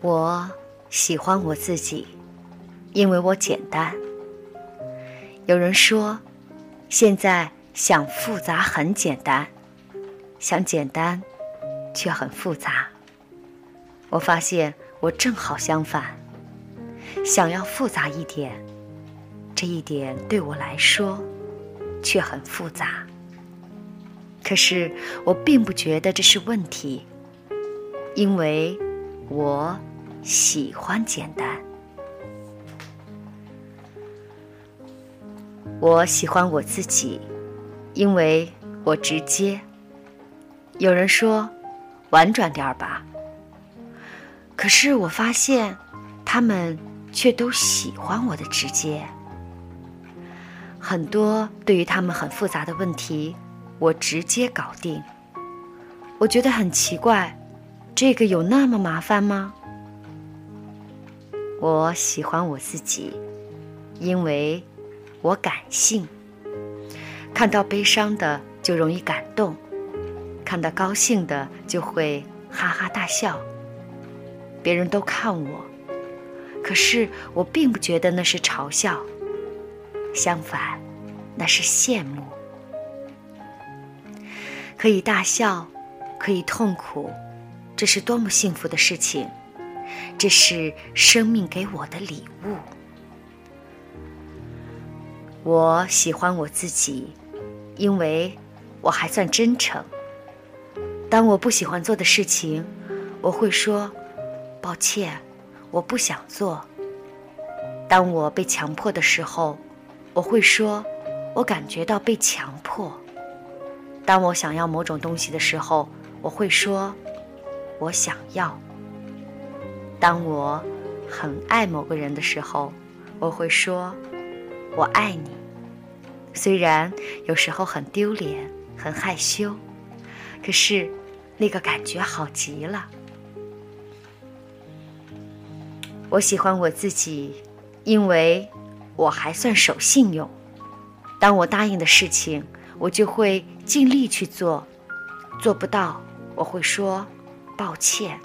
我喜欢我自己，因为我简单。有人说，现在想复杂很简单，想简单却很复杂。我发现我正好相反，想要复杂一点，这一点对我来说却很复杂。可是我并不觉得这是问题，因为我。喜欢简单，我喜欢我自己，因为我直接。有人说婉转点儿吧，可是我发现他们却都喜欢我的直接。很多对于他们很复杂的问题，我直接搞定。我觉得很奇怪，这个有那么麻烦吗？我喜欢我自己，因为我感性。看到悲伤的就容易感动，看到高兴的就会哈哈大笑。别人都看我，可是我并不觉得那是嘲笑，相反，那是羡慕。可以大笑，可以痛苦，这是多么幸福的事情！这是生命给我的礼物。我喜欢我自己，因为我还算真诚。当我不喜欢做的事情，我会说：“抱歉，我不想做。”当我被强迫的时候，我会说：“我感觉到被强迫。”当我想要某种东西的时候，我会说：“我想要。”当我很爱某个人的时候，我会说“我爱你”，虽然有时候很丢脸、很害羞，可是那个感觉好极了。我喜欢我自己，因为我还算守信用。当我答应的事情，我就会尽力去做；做不到，我会说抱歉。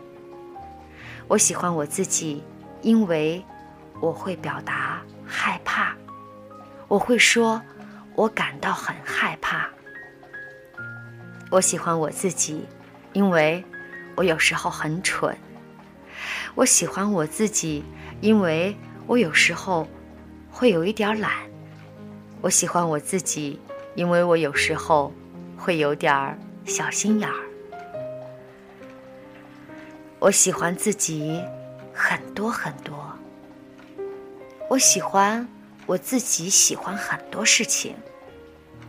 我喜欢我自己，因为我会表达害怕，我会说，我感到很害怕。我喜欢我自己，因为我有时候很蠢。我喜欢我自己，因为我有时候会有一点懒。我喜欢我自己，因为我有时候会有点小心眼儿。我喜欢自己很多很多。我喜欢我自己喜欢很多事情。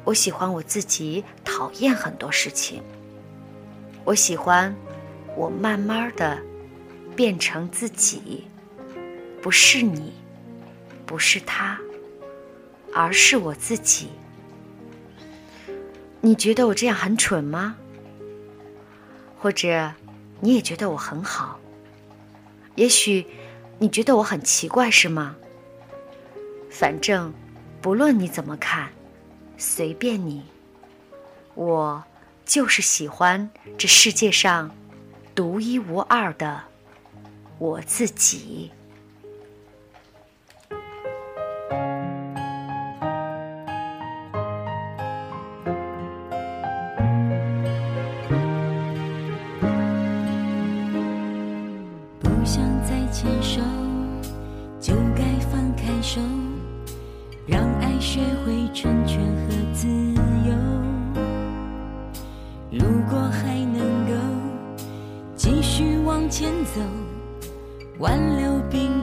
我喜欢我自己讨厌很多事情。我喜欢我慢慢的变成自己，不是你，不是他，而是我自己。你觉得我这样很蠢吗？或者？你也觉得我很好，也许你觉得我很奇怪，是吗？反正不论你怎么看，随便你。我就是喜欢这世界上独一无二的我自己。前走，挽留并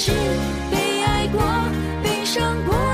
是被爱过、被伤过。